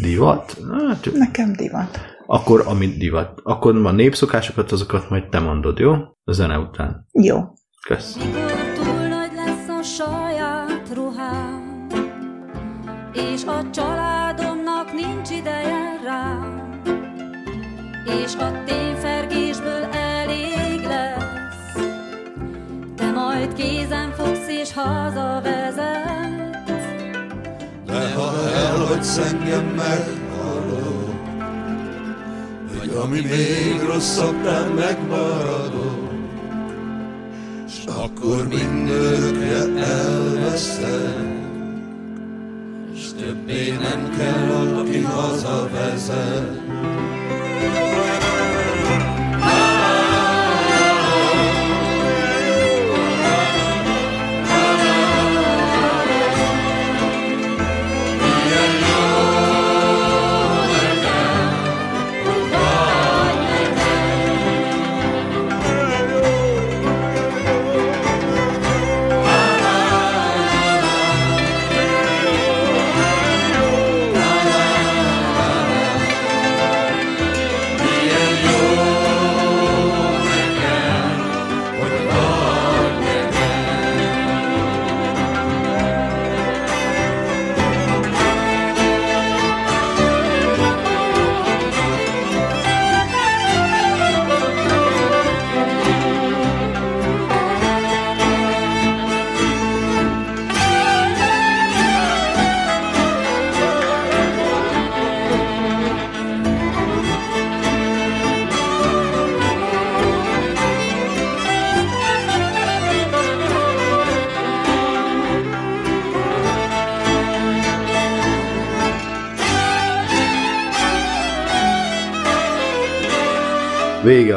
Divat? Hát, Nekem divat. akkor amit divat. Akkor a népszokásokat, azokat majd te mondod, jó? A zene után. Jó. Kösz. Mikor túl nagy lesz a saját ruhám, és a családomnak nincs ideje rám, és a tényfergésből és hazavezet. De ha elhagysz engem meghalok Hogy ami még rosszabb, te megmaradok. S akkor mindörökre elvesztek S többé nem kell, aki hazavezet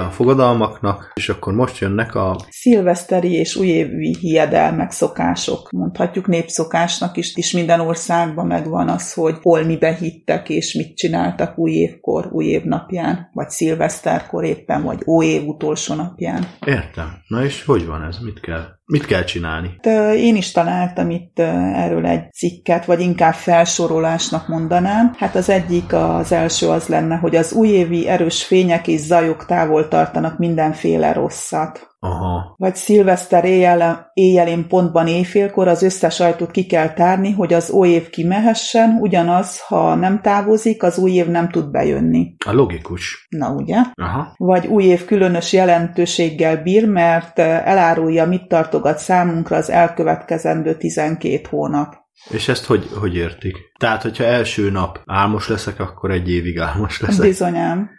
a fogadalmaknak, és akkor most jönnek a... Szilveszteri és újévi hiedelmek, szokások. Mondhatjuk népszokásnak is, és minden országban megvan az, hogy hol mibe hittek, és mit csináltak új évkor, új év napján, vagy szilveszterkor éppen, vagy óév utolsó napján. Értem. Na és hogy van ez? Mit kell? Mit kell csinálni? Ö, Én is találtam itt erről egy cikket, vagy inkább felsorolásnak mondanám. Hát az egyik, az első az lenne, hogy az újévi erős fények és zajok távol tartanak mindenféle rosszat. Aha. Vagy szilveszter éjjel, éjjelén pontban éjfélkor az összes ajtót ki kell tárni, hogy az új év kimehessen, ugyanaz, ha nem távozik, az új év nem tud bejönni. A logikus. Na ugye? Aha. Vagy új év különös jelentőséggel bír, mert eh, elárulja, mit tartogat számunkra az elkövetkezendő 12 hónap. És ezt hogy, hogy értik? Tehát, hogyha első nap álmos leszek, akkor egy évig álmos leszek. Bizonyám.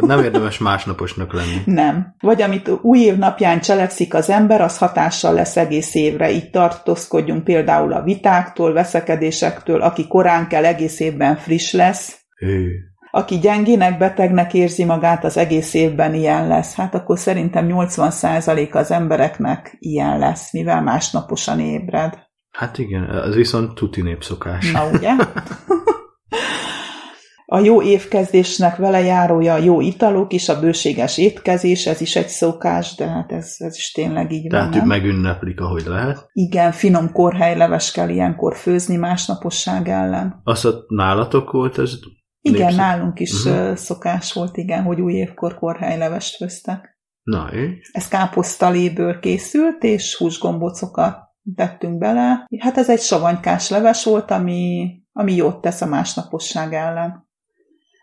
Nem érdemes másnaposnak lenni. Nem. Vagy amit új év napján cselekszik az ember, az hatással lesz egész évre. Így tartózkodjunk például a vitáktól, veszekedésektől, aki korán kell egész évben friss lesz, Hű. aki gyengének, betegnek érzi magát, az egész évben ilyen lesz. Hát akkor szerintem 80% az embereknek ilyen lesz, mivel másnaposan ébred. Hát igen, ez viszont tuti népszokás. Na ugye? A jó évkezdésnek vele járója a jó italok és a bőséges étkezés, ez is egy szokás, de hát ez, ez is tényleg így van. Tehát megünneplik, ahogy lehet. Igen, finom korhelyleves kell ilyenkor főzni másnaposság ellen. Azt a nálatok volt ez? Igen, népszok- nálunk is uh-huh. szokás volt, igen, hogy új évkor korhelylevest főztek. Na, és? Ez káposztaléből készült, és húsgombocokat tettünk bele. Hát ez egy savanykás leves volt, ami, ami jót tesz a másnaposság ellen.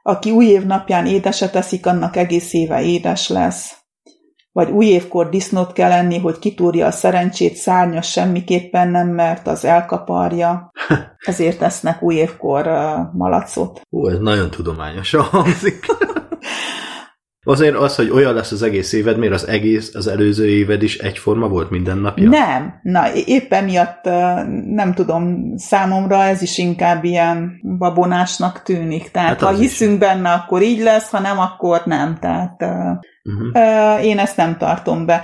Aki új év napján édeset eszik, annak egész éve édes lesz. Vagy új évkor disznót kell enni, hogy kitúrja a szerencsét, szárnyas semmiképpen nem, mert az elkaparja. Ezért esznek új évkor malacot. Hú, ez nagyon tudományosan hangzik. Azért az, hogy olyan lesz az egész éved, miért az egész, az előző éved is egyforma volt minden napja? Nem, na éppen miatt nem tudom, számomra ez is inkább ilyen babonásnak tűnik. Tehát Hát ha is. hiszünk benne, akkor így lesz, ha nem, akkor nem. Tehát Uh-huh. Én ezt nem tartom be.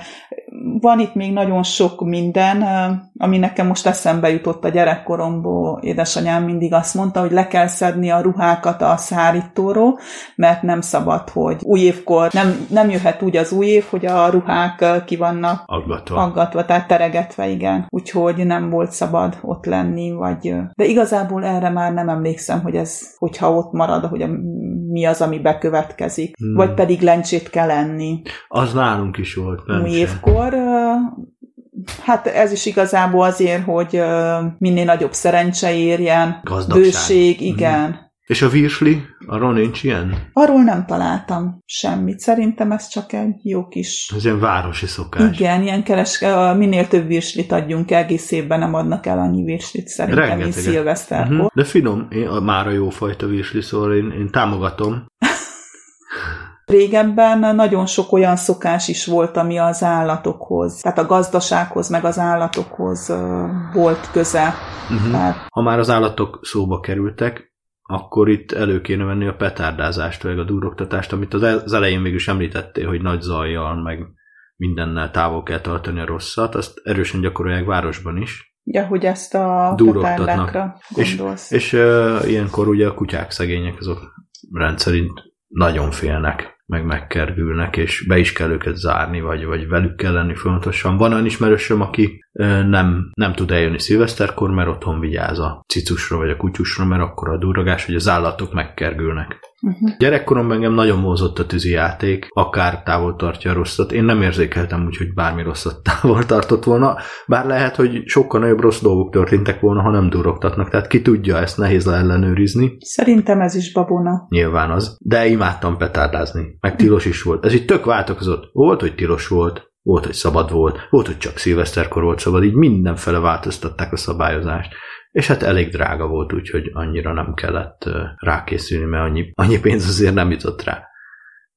Van itt még nagyon sok minden, ami nekem most eszembe jutott a gyerekkoromból. Édesanyám mindig azt mondta, hogy le kell szedni a ruhákat a szárítóról, mert nem szabad, hogy új évkor nem, nem jöhet úgy az új év, hogy a ruhák ki vannak Aggatva. aggatva, tehát teregetve, igen. Úgyhogy nem volt szabad ott lenni, vagy... De igazából erre már nem emlékszem, hogy ez, hogyha ott marad, hogy a, mi az, ami bekövetkezik. Hmm. Vagy pedig lencsét kell enni Az nálunk is volt, nem? új se. évkor. Hát ez is igazából azért, hogy minél nagyobb szerencse érjen, Gazdagság. bőség, igen. És a virsli? Arról nincs ilyen? Arról nem találtam semmit. Szerintem ez csak egy jó kis... Ez ilyen városi szokás. Igen, ilyen keres, minél több virslit adjunk, egész évben nem adnak el annyi virslit szerintem, mint Rengeteget. szilveszterkor. Uh-huh. De finom, én, a, már a jófajta virsli, szóval én, én támogatom. Régebben nagyon sok olyan szokás is volt, ami az állatokhoz, tehát a gazdasághoz, meg az állatokhoz volt köze. Uh-huh. Tehát Ha már az állatok szóba kerültek, akkor itt elő kéne venni a petárdázást, vagy a duroktatást, amit az el- az elején mégis említettél, hogy nagy zajjal, meg mindennel távol kell tartani a rosszat, azt erősen gyakorolják városban is. ugye, hogy ezt a petárdákra gondolsz. És uh, ilyenkor ugye a kutyák szegények, azok rendszerint nagyon félnek, meg megkergülnek, és be is kell őket zárni, vagy, vagy velük kell lenni folyamatosan. Van olyan ismerősöm, aki nem, nem tud eljönni szilveszterkor, mert otthon vigyáz a cicusra vagy a kutyusra, mert akkor a durrogás, hogy az állatok megkergülnek. Uh-huh. Gyerekkoromban engem nagyon mózott a tűzijáték, akár távol tartja a rosszat. Én nem érzékeltem úgy, hogy bármi rosszat távol tartott volna, bár lehet, hogy sokkal nagyobb rossz dolgok történtek volna, ha nem durogtatnak. Tehát ki tudja, ezt nehéz le ellenőrizni. Szerintem ez is babona. Nyilván az. De imádtam petárdázni. Meg tilos is volt. Ez így tök változott. Volt, hogy tilos volt, volt, hogy szabad volt, volt, hogy csak szilveszterkor volt szabad, így mindenfele változtatták a szabályozást. És hát elég drága volt, úgyhogy annyira nem kellett rákészülni, mert annyi, annyi pénz azért nem jutott rá.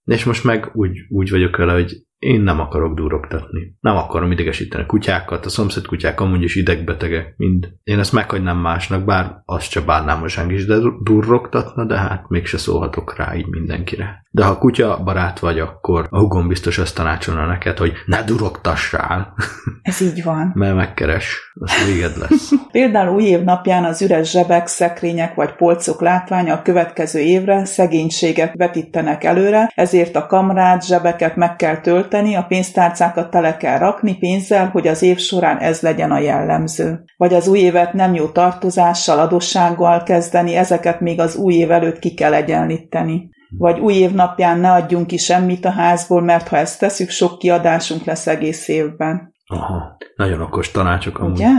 És most meg úgy, úgy vagyok vele, hogy én nem akarok durogtatni. Nem akarom idegesíteni a kutyákat, a szomszéd kutyák amúgy is idegbetegek, mind. Én ezt meghagynám másnak, bár azt se bánnám, a zsáng is de durrogtatna, de hát mégse szólhatok rá így mindenkire. De ha kutya barát vagy, akkor a hugom biztos azt tanácsolna neked, hogy ne durogtassál, Ez így van. mert megkeres, az véged lesz. Például új év napján az üres zsebek, szekrények vagy polcok látványa a következő évre szegénységet vetítenek előre, ezért a kamrát, zsebeket meg kell tölteni, a pénztárcákat tele kell rakni pénzzel, hogy az év során ez legyen a jellemző. Vagy az új évet nem jó tartozással, adossággal kezdeni, ezeket még az új év előtt ki kell egyenlíteni. Vagy új év napján ne adjunk ki semmit a házból, mert ha ezt tesszük, sok kiadásunk lesz egész évben. Aha, nagyon okos tanácsok amúgy. Ugye?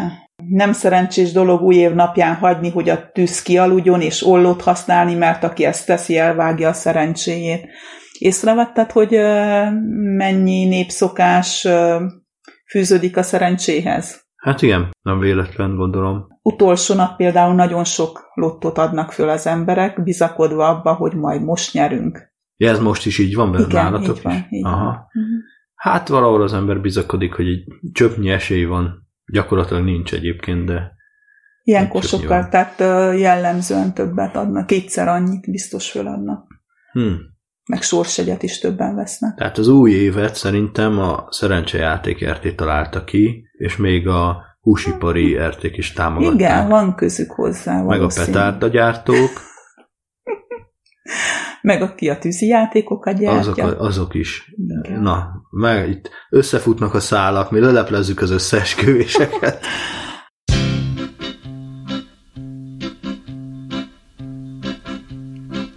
Nem szerencsés dolog új év napján hagyni, hogy a tűz kialudjon, és ollót használni, mert aki ezt teszi, elvágja a szerencséjét. Észrevetted, hogy mennyi népszokás fűződik a szerencséhez? Hát igen, nem véletlen gondolom. Utolsó nap például nagyon sok lottot adnak föl az emberek, bizakodva abba, hogy majd most nyerünk. Ja, ez most is így van Igen, nálatok így van, is? így Aha. van. Mhm. Hát valahol az ember bizakodik, hogy egy csöpnyi esély van. Gyakorlatilag nincs egyébként, de Ilyenkor sokkal, tehát jellemzően többet adnak, kétszer annyit biztos föladnak. hm. Meg sorsegyet is többen vesznek. Tehát az új évet szerintem a szerencsejáték RT találta ki, és még a húsipari RT is támogatták. Igen, van közük hozzá. meg a valószínű. petárdagyártók, Meg aki a tűzi játékokat gyártja. azok, azok is. Igen. Na, meg itt összefutnak a szálak, mi leleplezzük az összeesküvéseket.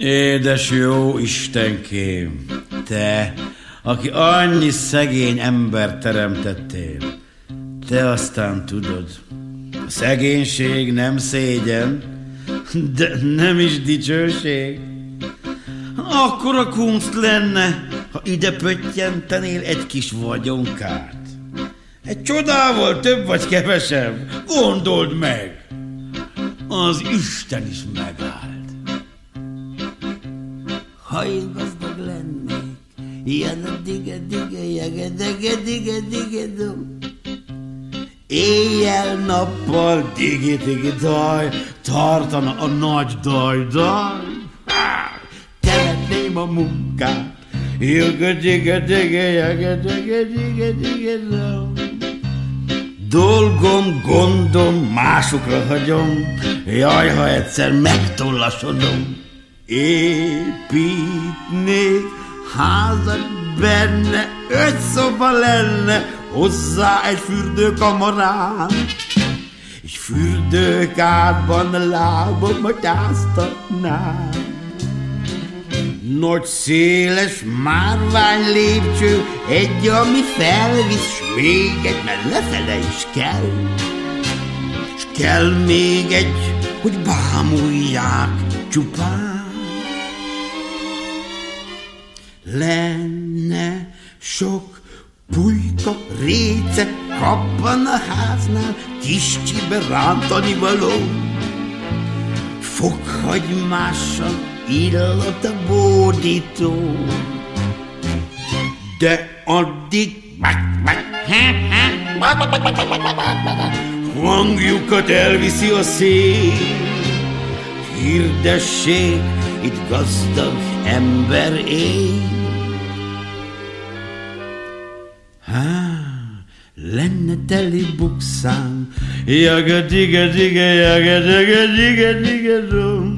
Édes jó Istenkém, te, aki annyi szegény ember teremtettél, te aztán tudod, a szegénység nem szégyen, de nem is dicsőség. Akkor a kunst lenne, ha ide pöttyentenél egy kis vagyonkát. Egy csodával több vagy kevesebb, gondold meg! Az Isten is megállt. Ha én gazdag lennék, Jada diga diga jaga diga diga diga dum. Éjjel-nappal digi-digi daj, tartana a nagy daj-daj. Temetném a munkát, jaga diga diga jaga diga diga diga dum. Dolgom, gondom, másokra hagyom, jaj, ha egyszer megtollasodom. Építnék házat benne, öt szoba lenne, hozzá egy fürdőkamarám. És fürdőkádban lábamat áztatnám. Nagy széles márvány lépcső, egy, ami felvisz, s még egy, mert lefele is kell. S kell még egy, hogy bámulják csupán. Lenne sok pulyka, réce, kappan a háznál, kis csibe rántani való. Fokhagymással illat a bódító. De addig hangjukat elviszi a szél. Hirdessék, itt gazdag ember él. Há, lenne teli bukszám, jaga diga diga, jaga diga diga diga dum.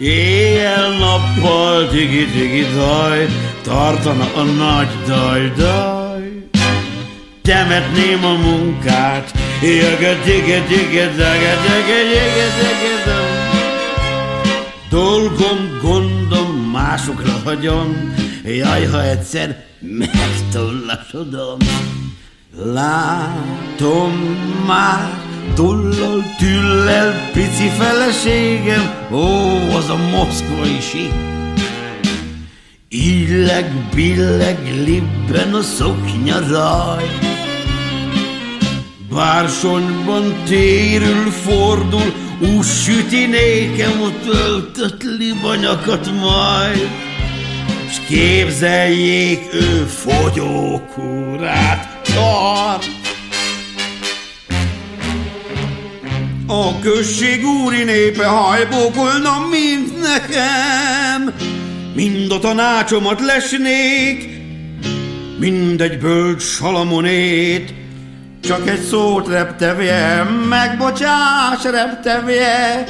Éjjel-nappal digi-digi daj, tartana a nagy daj-daj. Temetném a munkát, jaga diga diga daga diga diga. Dolgom, gondom, másokra hagyom, jaj, ha egyszer megtollasodom. Látom már, tollal, tüllel, pici feleségem, ó, az a moszkvai sík. Illeg, billeg, libben a szoknya raj. Bársonyban térül, fordul, úgy süti nékem a töltött libanyakat majd. S képzeljék, ő fogyókúrát tart. A község úri népe hajbókolna, mint nekem. Mind a tanácsomat lesnék, mindegy bölcs salamonét, csak egy szót reptevje, megbocsáss reptevje,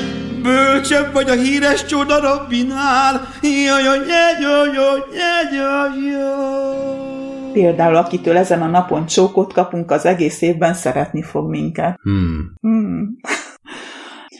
bölcsebb vagy a híres csoda rabbinál, jaj, jaj, jaj, jaj, jaj, jaj. Például akitől ezen a napon csókot kapunk, az egész évben szeretni fog minket. Hmm. Hmm.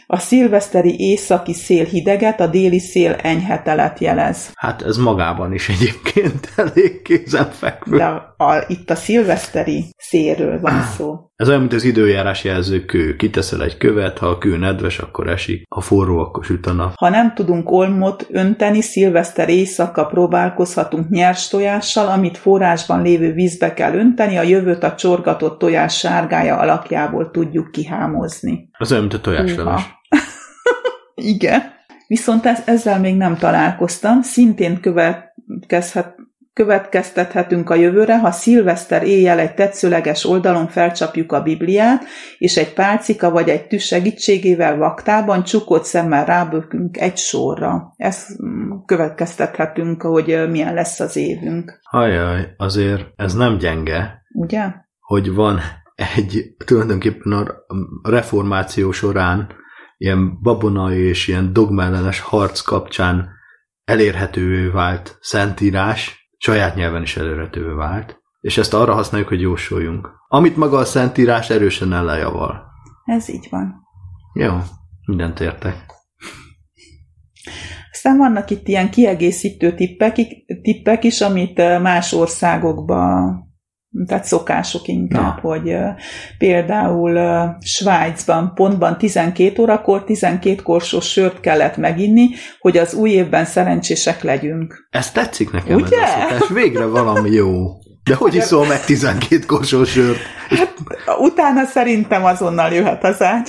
A szilveszteri északi szél hideget, a déli szél enyhe telet jelez. Hát ez magában is egyébként elég kézenfekvő. De a, itt a szilveszteri szélről van szó. Ez olyan, mint az időjárás jelző kő. Kiteszel egy követ, ha a kő nedves, akkor esik, ha forró, akkor süt a nap. Ha nem tudunk olmot önteni, szilveszter éjszaka próbálkozhatunk nyers tojással, amit forrásban lévő vízbe kell önteni, a jövőt a csorgatott tojás sárgája alakjából tudjuk kihámozni. Az olyan, mint a tojásleves. Igen. Viszont ez, ezzel még nem találkoztam. Szintén következhet, következtethetünk a jövőre, ha szilveszter éjjel egy tetszőleges oldalon felcsapjuk a Bibliát, és egy pálcika vagy egy tű segítségével vaktában csukott szemmel rábökünk egy sorra. Ezt mm, következtethetünk, hogy milyen lesz az évünk. Ajaj, azért ez nem gyenge, Ugye? hogy van egy, tulajdonképpen a reformáció során ilyen babonai és ilyen dogmellenes harc kapcsán elérhetővé vált szentírás, saját nyelven is elérhetővé vált, és ezt arra használjuk, hogy jósoljunk. Amit maga a szentírás erősen ellenjaval. Ez így van. Jó, mindent értek. Aztán vannak itt ilyen kiegészítő tippek, tippek is, amit ö, más országokban tehát szokások inkább, Na. Hogy például Svájcban pontban 12 órakor 12 korsós sört kellett meginni, hogy az új évben szerencsések legyünk. Ez tetszik nekem Ugye? ez a szokás. Végre valami jó. De hogy iszol meg 12 korsós sört? Utána szerintem azonnal jöhet az ágy.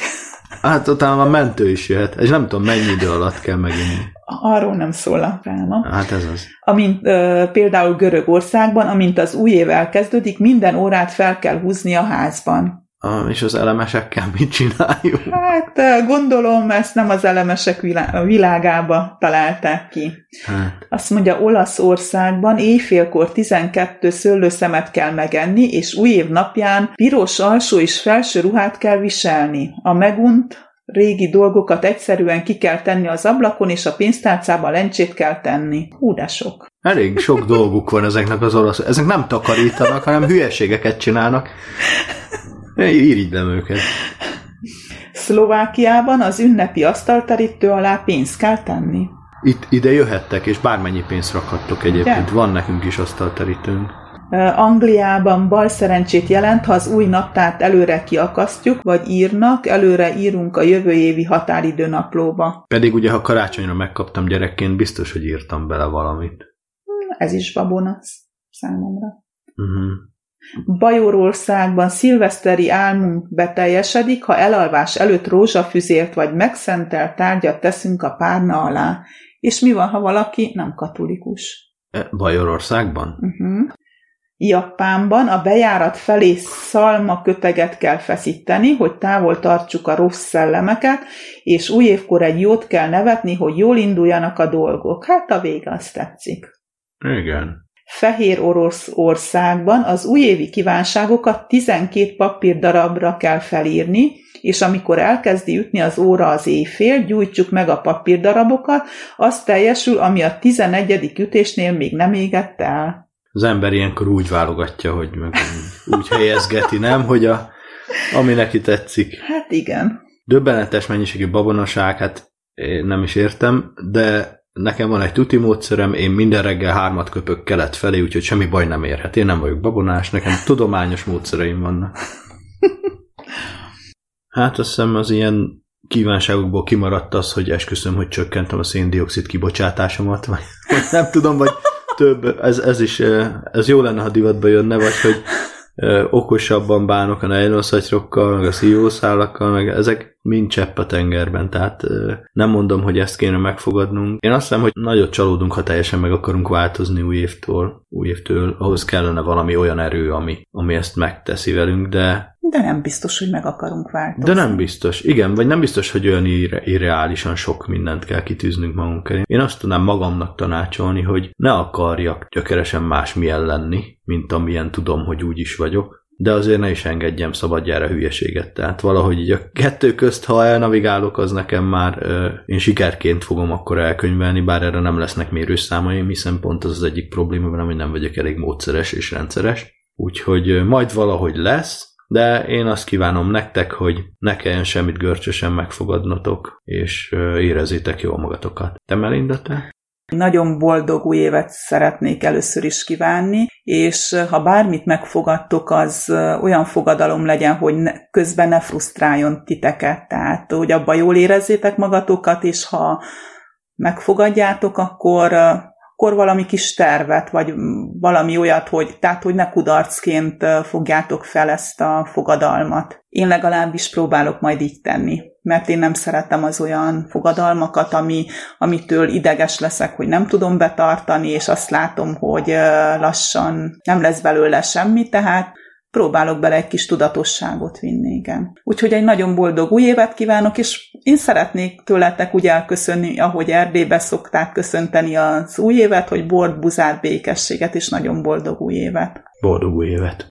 Hát utána a mentő is jöhet, és nem tudom, mennyi idő alatt kell meginni. Arról nem szól a práma. Hát ez az. Amint ö, például Görögországban, amint az új év elkezdődik, minden órát fel kell húzni a házban. És az elemesekkel mit csináljuk? Hát gondolom, ezt nem az elemesek vilá- világába találták ki. Hát, Azt mondja, Olaszországban éjfélkor 12 szőlőszemet kell megenni, és új év napján piros alsó és felső ruhát kell viselni. A megunt régi dolgokat egyszerűen ki kell tenni az ablakon, és a pénztárcába lencsét kell tenni. Hú, de sok. elég sok dolguk van ezeknek az orosz. Ezek nem takarítanak, hanem hülyeségeket csinálnak. Irigylem őket. Szlovákiában az ünnepi asztalterítő alá pénzt kell tenni. Itt, ide jöhettek, és bármennyi pénzt rakhattok egyébként. Ugye? Van nekünk is asztalterítőnk. Angliában bal szerencsét jelent, ha az új naptárt előre kiakasztjuk, vagy írnak, előre írunk a jövő évi határidő naplóba. Pedig ugye, ha karácsonyra megkaptam gyerekként, biztos, hogy írtam bele valamit. Ez is babonasz számomra. Uh-huh. Bajorországban szilveszteri álmunk beteljesedik, ha elalvás előtt rózsafüzért vagy megszentelt tárgyat teszünk a párna alá. És mi van, ha valaki nem katolikus? E, Bajorországban? Uh-huh. Japánban a bejárat felé szalma köteget kell feszíteni, hogy távol tartsuk a rossz szellemeket, és új évkor egy jót kell nevetni, hogy jól induljanak a dolgok. Hát a vége azt tetszik. Igen. Fehér Oroszországban az újévi kívánságokat 12 papírdarabra kell felírni, és amikor elkezdi ütni az óra az éjfél, gyújtsuk meg a papírdarabokat, az teljesül, ami a 11. ütésnél még nem égett el. Az ember ilyenkor úgy válogatja, hogy meg úgy helyezgeti, nem? Hogy a, ami neki tetszik. Hát igen. Döbbenetes mennyiségű babonaság, hát én nem is értem, de nekem van egy tuti módszerem, én minden reggel hármat köpök kelet felé, úgyhogy semmi baj nem érhet. Én nem vagyok babonás, nekem tudományos módszereim vannak. Hát azt hiszem az ilyen kívánságokból kimaradt az, hogy esküszöm, hogy csökkentem a széndiokszid kibocsátásomat, vagy, nem tudom, vagy több, ez, ez is, eh, ez jó lenne, ha divatba jönne, vagy hogy ö, okosabban bánok a nejlonszatyrokkal, meg a szívószálakkal, meg ezek mind csepp a tengerben, tehát nem mondom, hogy ezt kéne megfogadnunk. Én azt hiszem, hogy nagyot csalódunk, ha teljesen meg akarunk változni új évtől, új évtől, ahhoz kellene valami olyan erő, ami, ami ezt megteszi velünk, de De nem biztos, hogy meg akarunk változni. de nem biztos. Igen, vagy nem biztos, hogy olyan irre, irreálisan sok mindent kell kitűznünk magunk elé. Én azt tudnám magamnak tanácsolni, hogy ne akarjak gyökeresen másmilyen lenni, mint amilyen tudom, hogy úgy is vagyok, de azért ne is engedjem szabadjára hülyeséget. Tehát valahogy így a kettő közt, ha elnavigálok, az nekem már ö, én sikerként fogom akkor elkönyvelni, bár erre nem lesznek mérőszámaim, hiszen pont az az egyik probléma, velem, hogy nem vagyok elég módszeres és rendszeres. Úgyhogy ö, majd valahogy lesz, de én azt kívánom nektek, hogy ne kelljen semmit görcsösen megfogadnotok, és érezzétek jól magatokat. Te Melinda, te? Nagyon boldog új évet szeretnék először is kívánni, és ha bármit megfogadtok, az olyan fogadalom legyen, hogy ne, közben ne frusztráljon titeket, tehát hogy abban jól érezzétek magatokat, és ha megfogadjátok, akkor, akkor valami kis tervet, vagy valami olyat, hogy, tehát hogy ne kudarcként fogjátok fel ezt a fogadalmat. Én legalábbis próbálok majd így tenni, mert én nem szeretem az olyan fogadalmakat, ami, amitől ideges leszek, hogy nem tudom betartani, és azt látom, hogy lassan nem lesz belőle semmi, tehát próbálok bele egy kis tudatosságot vinni, igen. Úgyhogy egy nagyon boldog új évet kívánok, és én szeretnék tőletek úgy elköszönni, ahogy Erdélybe szokták köszönteni az új évet, hogy bort, buzát, békességet, és nagyon boldog új évet. Boldog új évet!